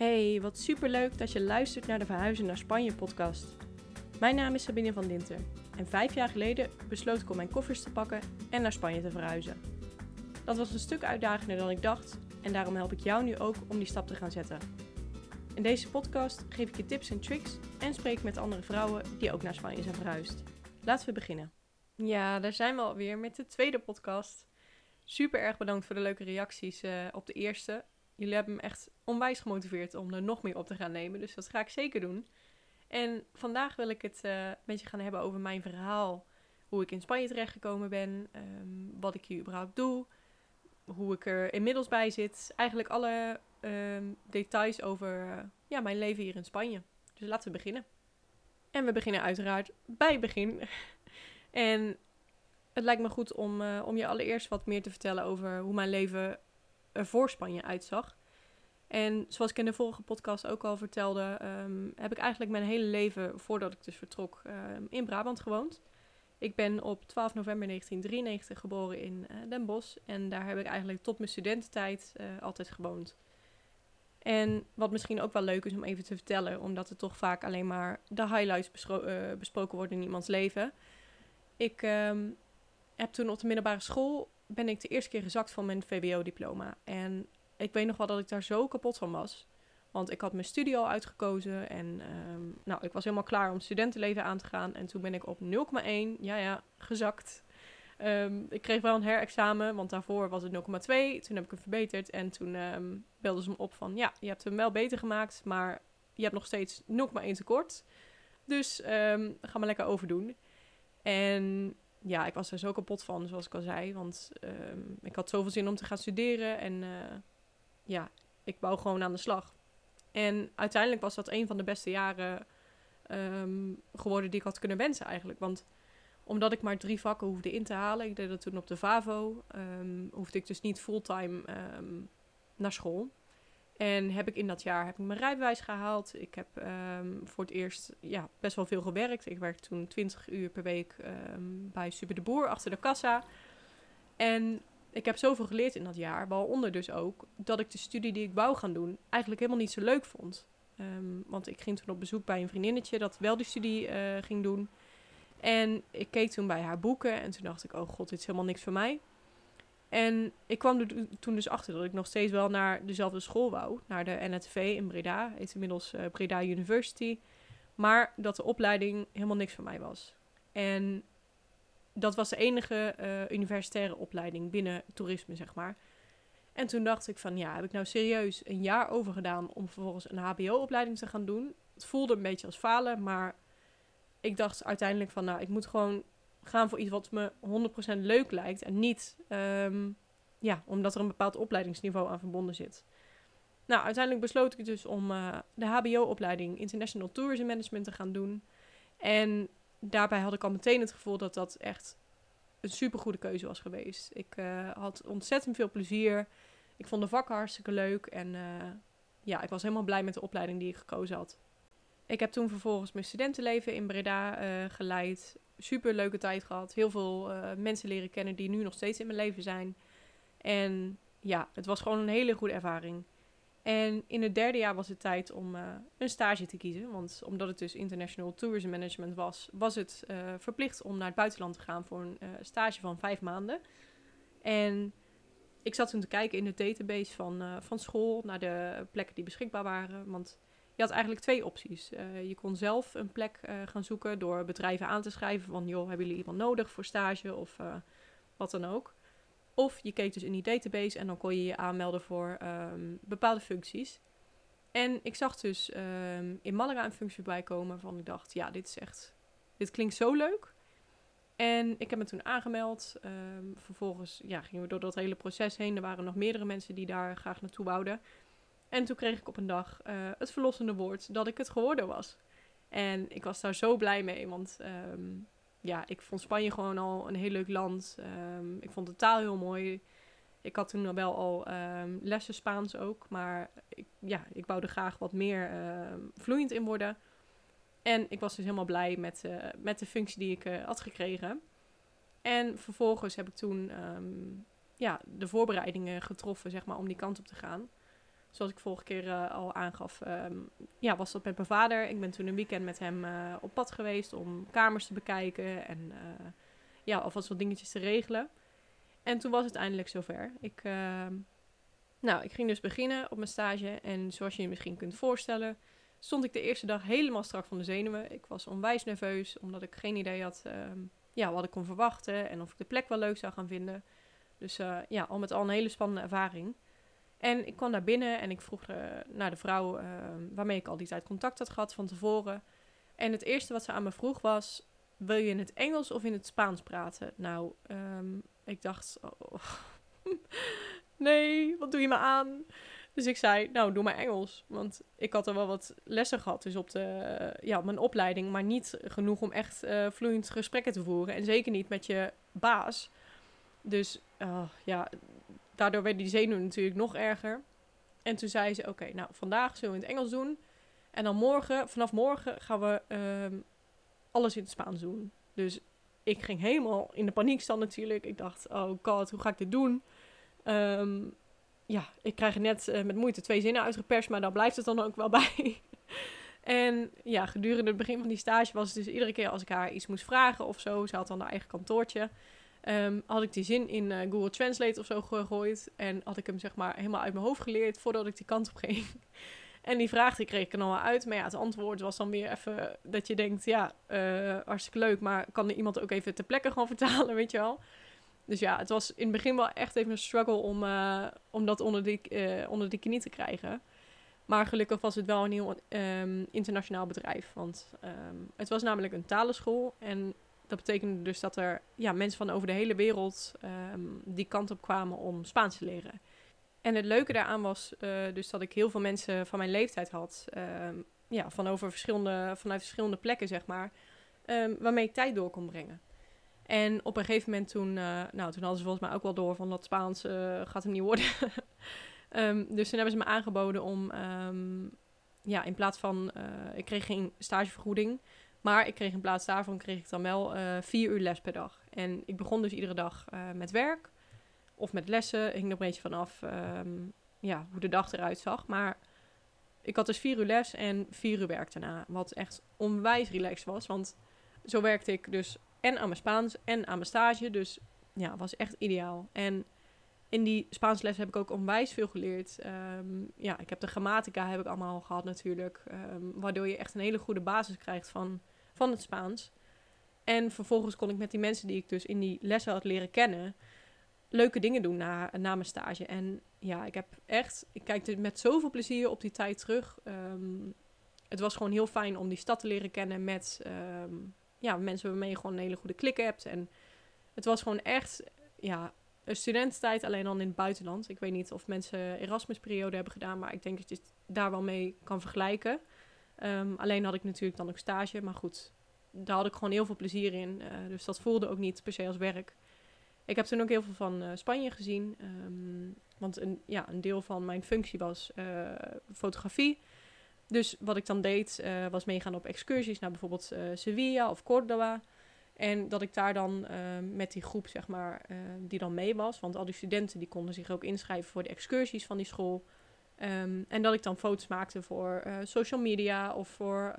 Hey, wat superleuk dat je luistert naar de Verhuizen naar Spanje podcast. Mijn naam is Sabine van Dinter en vijf jaar geleden besloot ik om mijn koffers te pakken en naar Spanje te verhuizen. Dat was een stuk uitdagender dan ik dacht en daarom help ik jou nu ook om die stap te gaan zetten. In deze podcast geef ik je tips en tricks en spreek met andere vrouwen die ook naar Spanje zijn verhuisd. Laten we beginnen. Ja, daar zijn we alweer met de tweede podcast. Super erg bedankt voor de leuke reacties uh, op de eerste. Jullie hebben me echt onwijs gemotiveerd om er nog meer op te gaan nemen. Dus dat ga ik zeker doen. En vandaag wil ik het uh, met je gaan hebben over mijn verhaal. Hoe ik in Spanje terechtgekomen ben. Um, wat ik hier überhaupt doe. Hoe ik er inmiddels bij zit. Eigenlijk alle um, details over uh, ja, mijn leven hier in Spanje. Dus laten we beginnen. En we beginnen uiteraard bij het begin. en het lijkt me goed om, uh, om je allereerst wat meer te vertellen over hoe mijn leven er voor Spanje uitzag. En zoals ik in de vorige podcast ook al vertelde, um, heb ik eigenlijk mijn hele leven, voordat ik dus vertrok, um, in Brabant gewoond. Ik ben op 12 november 1993 geboren in uh, Den Bosch. En daar heb ik eigenlijk tot mijn studententijd uh, altijd gewoond. En wat misschien ook wel leuk is om even te vertellen, omdat er toch vaak alleen maar de highlights uh, besproken worden in iemands leven. Ik um, heb toen op de middelbare school ben ik de eerste keer gezakt van mijn VWO-diploma. En ik weet nog wel dat ik daar zo kapot van was. Want ik had mijn studie al uitgekozen en um, nou, ik was helemaal klaar om studentenleven aan te gaan. En toen ben ik op 0,1, ja ja, gezakt. Um, ik kreeg wel een herexamen, want daarvoor was het 0,2. Toen heb ik hem verbeterd en toen um, belden ze me op van... Ja, je hebt hem wel beter gemaakt, maar je hebt nog steeds 0,1 tekort. Dus ga maar lekker overdoen. En ja, ik was er zo kapot van, zoals ik al zei. Want ik had zoveel zin om te gaan studeren en... Uh, ja, ik wou gewoon aan de slag. En uiteindelijk was dat een van de beste jaren um, geworden die ik had kunnen wensen eigenlijk. Want omdat ik maar drie vakken hoefde in te halen, ik deed dat toen op de VAVO, um, hoefde ik dus niet fulltime um, naar school. En heb ik in dat jaar heb ik mijn rijbewijs gehaald. Ik heb voor het eerst ja, best wel veel gewerkt. Ik werkte toen 20 uur per week bij Super de Boer achter de kassa. En ik heb zoveel geleerd in dat jaar, waaronder dus ook dat ik de studie die ik wou gaan doen eigenlijk helemaal niet zo leuk vond. Um, want ik ging toen op bezoek bij een vriendinnetje dat wel die studie uh, ging doen. En ik keek toen bij haar boeken en toen dacht ik, oh god, dit is helemaal niks voor mij. En ik kwam er toen dus achter dat ik nog steeds wel naar dezelfde school wou, naar de NHTV in Breda, heet inmiddels uh, Breda University. Maar dat de opleiding helemaal niks voor mij was. En dat was de enige uh, universitaire opleiding binnen toerisme, zeg maar. En toen dacht ik van, ja, heb ik nou serieus een jaar over gedaan om vervolgens een HBO-opleiding te gaan doen? Het voelde een beetje als falen, maar ik dacht uiteindelijk van, nou, ik moet gewoon gaan voor iets wat me 100% leuk lijkt. En niet, um, ja, omdat er een bepaald opleidingsniveau aan verbonden zit. Nou, uiteindelijk besloot ik dus om uh, de HBO-opleiding International Tourism Management te gaan doen. En daarbij had ik al meteen het gevoel dat dat echt een supergoede keuze was geweest. Ik uh, had ontzettend veel plezier. Ik vond de vakken hartstikke leuk. En uh, ja, ik was helemaal blij met de opleiding die ik gekozen had. Ik heb toen vervolgens mijn studentenleven in Breda uh, geleid. Super leuke tijd gehad. Heel veel mensen leren kennen die nu nog steeds in mijn leven zijn. En ja, het was gewoon een hele goede ervaring. En in het derde jaar was het tijd om uh, een stage te kiezen. Want omdat het dus International Tourism Management was, was het uh, verplicht om naar het buitenland te gaan voor een uh, stage van vijf maanden. En ik zat toen te kijken in de database van, van school naar de plekken die beschikbaar waren. Want je had eigenlijk twee opties. je kon zelf een plek gaan zoeken door bedrijven aan te schrijven van... joh, hebben jullie iemand nodig voor stage of wat dan ook. Of je keek dus in die database en dan kon je je aanmelden voor um, bepaalde functies. En ik zag dus um, in Malaga een functie bij komen van ik dacht, ja, dit is echt, dit klinkt zo leuk. En ik heb me toen aangemeld. Um, vervolgens ja, gingen we door dat hele proces heen. Er waren nog meerdere mensen die daar graag naartoe wouden. En toen kreeg ik op een dag uh, het verlossende woord dat ik het geworden was. En ik was daar zo blij mee, want ja, ik vond Spanje gewoon al een heel leuk land. Um, ik vond de taal heel mooi. Ik had toen wel al um, lessen Spaans ook. Maar ik, ja, ik wou er graag wat meer uh, vloeiend in worden. En ik was dus helemaal blij met, uh, met de functie die ik uh, had gekregen. En vervolgens heb ik toen ja, de voorbereidingen getroffen zeg maar, om die kant op te gaan. Zoals ik vorige keer al aangaf, ehm, ja, was dat met mijn vader. Ik ben toen een weekend met hem op pad geweest om kamers te bekijken en ja, alvast wat dingetjes te regelen. En toen was het eindelijk zover. Ik, ehm, nou, ik ging dus beginnen op mijn stage. En zoals je je misschien kunt voorstellen, stond ik de eerste dag helemaal strak van de zenuwen. Ik was onwijs nerveus, omdat ik geen idee had ehm, ja, wat ik kon verwachten en of ik de plek wel leuk zou gaan vinden. Dus uh, ja, al met al een hele spannende ervaring. En ik kwam daar binnen en ik vroeg uh, naar de vrouw ehm, waarmee ik al die tijd contact had gehad van tevoren. En het eerste wat ze aan me vroeg was: Wil je in het Engels of in het Spaans praten? Nou, ik dacht, oh, nee, wat doe je me aan? Dus ik zei, nou, doe maar Engels. Want ik had er wel wat lessen gehad, dus op, de, ja, mijn opleiding. Maar niet genoeg om echt uh, vloeiend gesprekken te voeren. En zeker niet met je baas. Dus uh, ja, daardoor werden die zenuwen natuurlijk nog erger. En toen zei ze, oké, nou, vandaag zullen we het Engels doen. En dan morgen, vanaf morgen gaan we uh, alles in het Spaans doen. Dus ik ging helemaal in de paniek staan natuurlijk. Ik dacht, oh god, hoe ga ik dit doen? Ehm, ja, ik krijg net uh, met moeite twee zinnen uitgeperst, maar daar blijft het dan ook wel bij. en ja, gedurende het begin van die stage was het dus iedere keer als ik haar iets moest vragen of zo, ze had dan haar eigen kantoortje, um, had ik die zin in uh, Google Translate of zo gegooid en had ik hem zeg maar helemaal uit mijn hoofd geleerd voordat ik die kant op ging. En die vraag die kreeg ik er dan uit. Maar ja, het antwoord was dan weer even dat je denkt, ja, uh, hartstikke leuk. Maar kan er iemand ook even ter plekke gewoon vertalen, weet je wel? Dus ja, het was in het begin wel echt even een struggle om, uh, om dat onder die, uh, onder die knie te krijgen. Maar gelukkig was het wel een heel um, internationaal bedrijf. Want um, het was namelijk een talenschool. En dat betekende dus dat er ja, mensen van over de hele wereld um, die kant op kwamen om Spaans te leren. En het leuke daaraan was uh, dus dat ik heel veel mensen van mijn leeftijd had. Uh, ja, van over verschillende, vanuit verschillende plekken, zeg maar. Um, waarmee ik tijd door kon brengen. En op een gegeven moment toen, uh, nou, toen hadden ze volgens mij ook wel door van dat Spaans eh, gaat hem niet worden. dus toen hebben ze me aangeboden om, ja, in plaats van, ik kreeg geen stagevergoeding. Maar ik kreeg in plaats daarvan, kreeg ik dan wel vier uur les per dag. En ik begon dus iedere dag met werk of met lessen. Hing er een beetje vanaf um, ja, hoe de dag eruit zag. Maar ik had dus vier uur les en vier uur werk daarna. Wat echt onwijs relaxed was. Want zo werkte ik dus en aan mijn Spaans en aan mijn stage. Dus ja, was echt ideaal. En in die Spaans les heb ik ook onwijs veel geleerd. Um, ja, ik heb de grammatica heb ik allemaal gehad natuurlijk. Um, waardoor je echt een hele goede basis krijgt van, van het Spaans. En vervolgens kon ik met die mensen die ik dus in die lessen had leren kennen leuke dingen doen na, na mijn stage. En ja, ik heb echt, ik kijk er met zoveel plezier op die tijd terug. Um, het was gewoon heel fijn om die stad te leren kennen met um, ja, mensen waarmee je gewoon een hele goede klik hebt. En het was gewoon echt ja, een studententijd, alleen dan in het buitenland. Ik weet niet of mensen Erasmus-periode hebben gedaan, maar ik denk dat je het daar wel mee kan vergelijken. Um, alleen had ik natuurlijk dan ook stage, maar goed, daar had ik gewoon heel veel plezier in. Uh, dus dat voelde ook niet per se als werk. Ik heb toen ook heel veel van uh, Spanje gezien. Um, want een, ja, een deel van mijn functie was uh, fotografie. Dus wat ik dan deed, was meegaan op excursies naar bijvoorbeeld Sevilla of Córdoba. En dat ik daar dan ehm, met die groep, zeg maar, die dan mee was. Want al die studenten die konden zich ook inschrijven voor de excursies van die school. Um, en dat ik dan foto's maakte voor social media of voor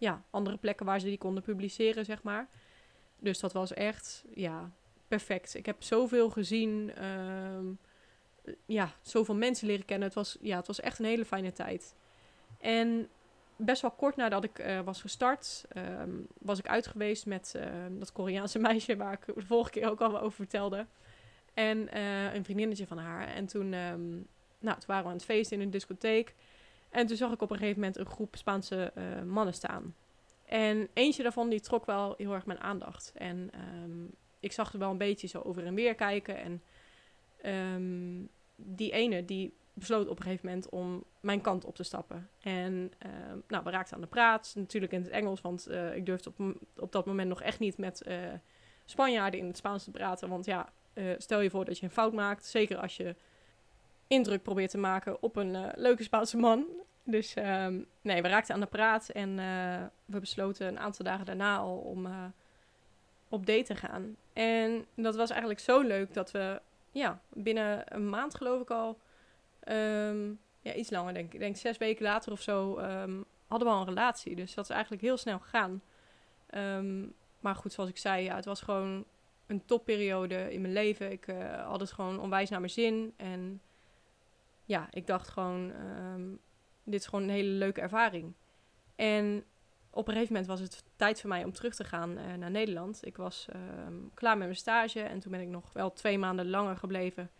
ja, andere plekken waar ze die konden publiceren, zeg maar. Dus dat was echt, ja, perfect. Ik heb zoveel gezien. Uh, ja, zoveel mensen leren kennen. Het was, ja, het was echt een hele fijne tijd. En best wel kort nadat ik uh, was gestart, was ik uit geweest met dat Koreaanse meisje waar ik de vorige keer ook al over vertelde. En een vriendinnetje van haar. En toen, nou, toen waren we aan het feesten in een discotheek. En toen zag ik op een gegeven moment een groep Spaanse mannen staan. En eentje daarvan die trok wel heel erg mijn aandacht. En um, ik zag er wel een beetje zo over en weer kijken. En um, die ene, die besloot op een gegeven moment om mijn kant op te stappen. En um, nou, we raakten aan de praat, natuurlijk in het Engels, want uh, ik durfde op, op dat moment nog echt niet met uh, Spanjaarden in het Spaans te praten. Want ja, stel je voor dat je een fout maakt, zeker als je indruk probeert te maken op een leuke Spaanse man. Dus um, nee, we raakten aan de praat en we besloten een aantal dagen daarna al om op date gaan. En dat was eigenlijk zo leuk dat we ja, binnen een maand geloof ik al Ehm, ja, iets langer denk ik. Denk zes weken later of zo ehm, hadden we al een relatie. Dus dat is eigenlijk heel snel gegaan. Ehm, maar goed, zoals ik zei, ja, het was gewoon een topperiode in mijn leven. Ik had het gewoon onwijs naar mijn zin. En ja, ik dacht gewoon, dit is gewoon een hele leuke ervaring. En op een gegeven moment was het tijd voor mij om terug te gaan uh, naar Nederland. Ik was ehm, klaar met mijn stage en toen ben ik nog wel twee maanden langer gebleven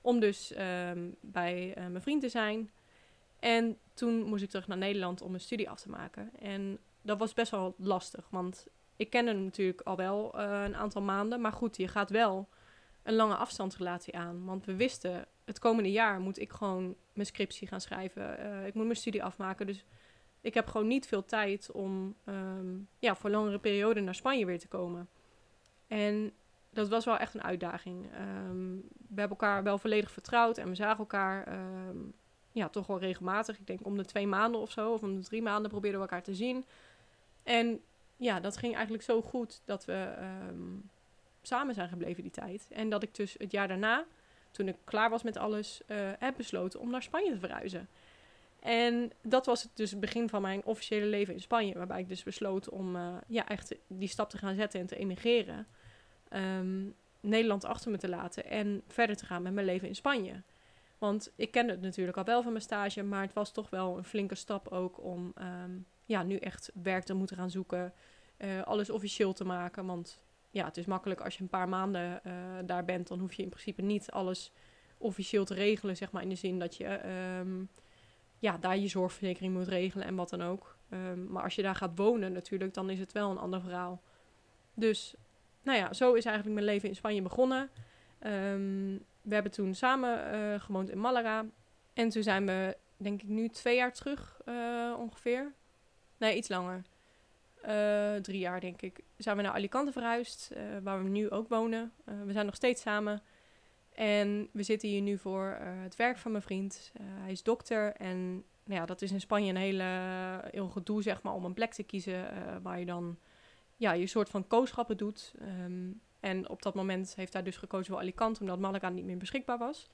om dus um, bij uh, mijn vriend te zijn. En toen moest ik terug naar Nederland om mijn studie af te maken. En dat was best wel lastig, want ik kende hem natuurlijk al wel uh, een aantal maanden. Maar goed, je gaat wel een lange afstandsrelatie aan. Want we wisten, het komende jaar moet ik gewoon mijn scriptie gaan schrijven. ik moet mijn studie afmaken, dus ik heb gewoon niet veel tijd om um, ja, voor langere perioden naar Spanje weer te komen. En dat was wel echt een uitdaging. Um, we hebben elkaar wel volledig vertrouwd en we zagen elkaar um, ja, toch wel regelmatig. Ik denk om de twee maanden of zo, of om de drie maanden probeerden we elkaar te zien. En ja, dat ging eigenlijk zo goed dat we samen zijn gebleven die tijd. En dat ik dus het jaar daarna, toen ik klaar was met alles, uh, heb besloten om naar Spanje te verhuizen. En dat was dus het begin van mijn officiële leven in Spanje. Waarbij ik dus besloot om uh, ja, echt die stap te gaan zetten en te emigreren. Um, Nederland achter me te laten en verder te gaan met mijn leven in Spanje. Want ik kende het natuurlijk al wel van mijn stage, maar het was toch wel een flinke stap ook om um, ja, nu echt werk te moeten gaan zoeken. Uh, alles officieel te maken. Want ja, het is makkelijk als je een paar maanden uh, daar bent, dan hoef je in principe niet alles officieel te regelen, zeg maar in de zin dat je um, ja, daar je zorgverzekering moet regelen en wat dan ook. Um, maar als je daar gaat wonen natuurlijk, dan is het wel een ander verhaal. Dus, nou ja, zo is eigenlijk mijn leven in Spanje begonnen. Um, we hebben toen samen uh, gewoond in Malaga. En toen zijn we, denk ik, nu twee jaar terug uh, ongeveer. Nee, iets langer. Uh, drie jaar, denk ik. Zijn we naar Alicante verhuisd, waar we nu ook wonen. we zijn nog steeds samen. En we zitten hier nu voor het werk van mijn vriend. Hij is dokter en nou ja, dat is in Spanje een hele, heel gedoe zeg maar, om een plek te kiezen waar je dan ja, je soort van kooschappen doet. Um, en op dat moment heeft hij dus gekozen voor Alicante, omdat Malaga niet meer beschikbaar was.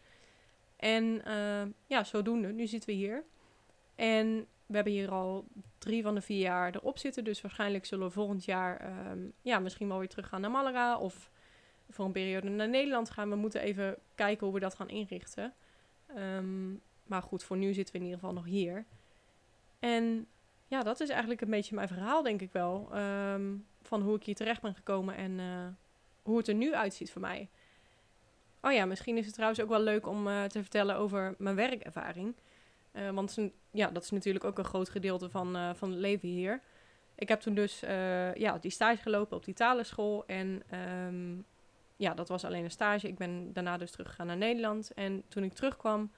En ja, zodoende, nu zitten we hier. En we hebben hier al drie van de vier jaar erop zitten. Dus waarschijnlijk zullen we volgend jaar um, ja, misschien wel weer terug gaan naar Malaga of voor een periode naar Nederland gaan. We moeten even kijken hoe we dat gaan inrichten. Um, maar goed, voor nu zitten we in ieder geval nog hier. En ja, dat is eigenlijk een beetje mijn verhaal, denk ik wel. Um, van hoe ik hier terecht ben gekomen en uh, hoe het er nu uitziet voor mij. Oh ja, misschien is het trouwens ook wel leuk om uh, te vertellen over mijn werkervaring. Uh, want ja, dat is natuurlijk ook een groot gedeelte van, van het leven hier. Ik heb toen dus ja, die stage gelopen op die talenschool. En um, ja, dat was alleen een stage. Ik ben daarna dus teruggegaan naar Nederland. En toen ik terugkwam,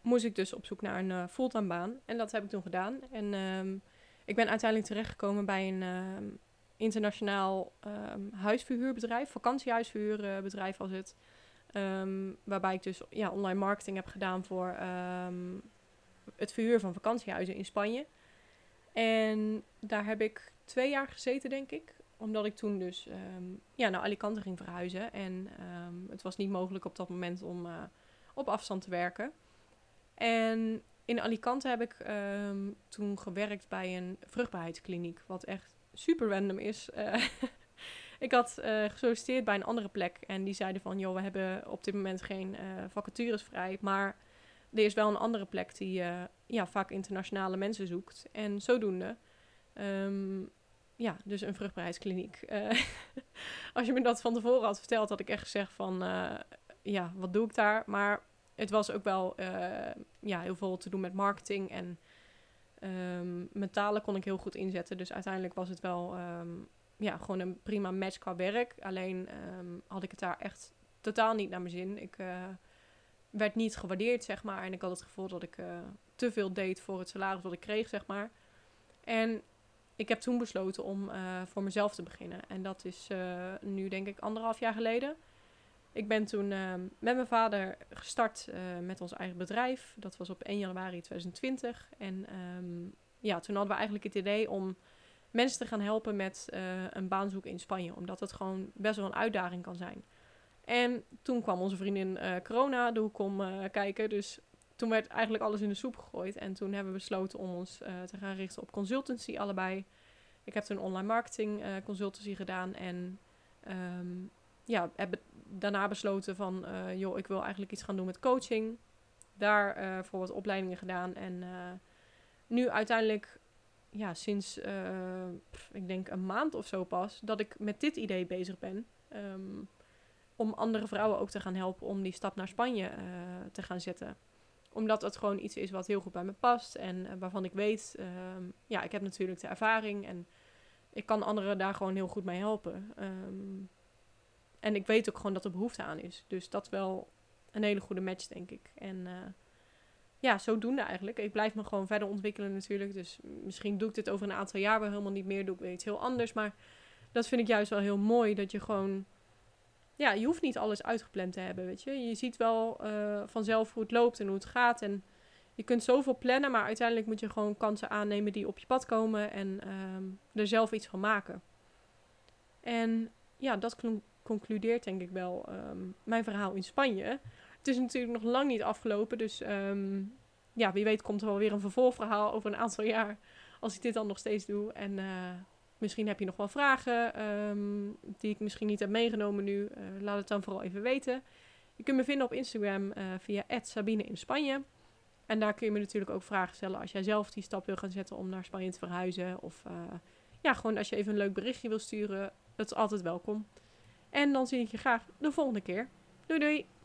moest ik dus op zoek naar een fulltime baan. En dat heb ik toen gedaan. En um, ik ben uiteindelijk terechtgekomen bij een um, internationaal huisverhuurbedrijf, vakantiehuisverhuurbedrijf was het. waarbij ik dus ja, online marketing heb gedaan voor het verhuur van vakantiehuizen in Spanje. En daar heb ik twee jaar gezeten, denk ik omdat ik toen dus um, ja, naar Alicante ging verhuizen. En um, het was niet mogelijk op dat moment om uh, op afstand te werken. En in Alicante heb ik um, toen gewerkt bij een vruchtbaarheidskliniek. Wat echt super random is. Uh, ik had uh, gesolliciteerd bij een andere plek. En die zeiden van, joh, we hebben op dit moment geen vacatures vrij. Maar er is wel een andere plek die ja, vaak internationale mensen zoekt. En zodoende um, ja, dus een vruchtbaarheidskliniek. Uh, als je me dat van tevoren had verteld, had ik echt gezegd van, uh, ja, wat doe ik daar? Maar het was ook wel ja, heel veel te doen met marketing en um, mijn talen kon ik heel goed inzetten. Dus uiteindelijk was het wel um, ja, gewoon een prima match qua werk. Alleen had ik het daar echt totaal niet naar mijn zin. Ik werd niet gewaardeerd, zeg maar. En ik had het gevoel dat ik te veel deed voor het salaris wat ik kreeg, zeg maar. En ik heb toen besloten om uh, voor mezelf te beginnen. En dat is uh, nu denk ik anderhalf jaar geleden. Ik ben toen met mijn vader gestart met ons eigen bedrijf. Dat was op 1 januari 2020. En um, ja, toen hadden we eigenlijk het idee om mensen te gaan helpen met een baan zoeken in Spanje. Omdat het gewoon best wel een uitdaging kan zijn. En toen kwam onze vriendin corona de hoek om kijken. Dus toen werd eigenlijk alles in de soep gegooid. En toen hebben we besloten om ons eh, te gaan richten op consultancy allebei. Ik heb toen online marketing consultancy gedaan. En um, ja, heb daarna besloten van... Joh, ik wil eigenlijk iets gaan doen met coaching. Daar voor wat opleidingen gedaan. En nu uiteindelijk... Ja, sinds ik denk een maand of zo pas... dat ik met dit idee bezig ben. Um, om andere vrouwen ook te gaan helpen om die stap naar Spanje te gaan zetten omdat het gewoon iets is wat heel goed bij me past. En eh, waarvan ik weet, ehm, ja, ik heb natuurlijk de ervaring. En ik kan anderen daar gewoon heel goed mee helpen. Ehm, en ik weet ook gewoon dat er behoefte aan is. Dus dat wel een hele goede match, denk ik. En uh, ja, zodoende eigenlijk. Ik blijf me gewoon verder ontwikkelen natuurlijk. Dus misschien doe ik dit over een aantal jaar wel helemaal niet meer. Doe ik weer iets heel anders. Maar dat vind ik juist wel heel mooi. Dat je gewoon ja, je hoeft niet alles uitgepland te hebben, weet je. Je ziet wel uh, vanzelf hoe het loopt en hoe het gaat. En je kunt zoveel plannen, maar uiteindelijk moet je gewoon kansen aannemen die op je pad komen en um, er zelf iets van maken. En ja, dat concludeert denk ik wel um, mijn verhaal in Spanje. Het is natuurlijk nog lang niet afgelopen, dus um, ja, wie weet komt er wel weer een vervolgverhaal over een aantal jaar als ik dit dan nog steeds doe. En uh, Misschien heb je nog wel vragen um, die ik misschien niet heb meegenomen nu. Uh, laat het dan vooral even weten. Je kunt me vinden op Instagram uh, via Sabine in Spanje. En daar kun je me natuurlijk ook vragen stellen als jij zelf die stap wil gaan zetten om naar Spanje te verhuizen. Of uh, ja, gewoon als je even een leuk berichtje wil sturen. Dat is altijd welkom. En dan zie ik je graag de volgende keer. Doei doei!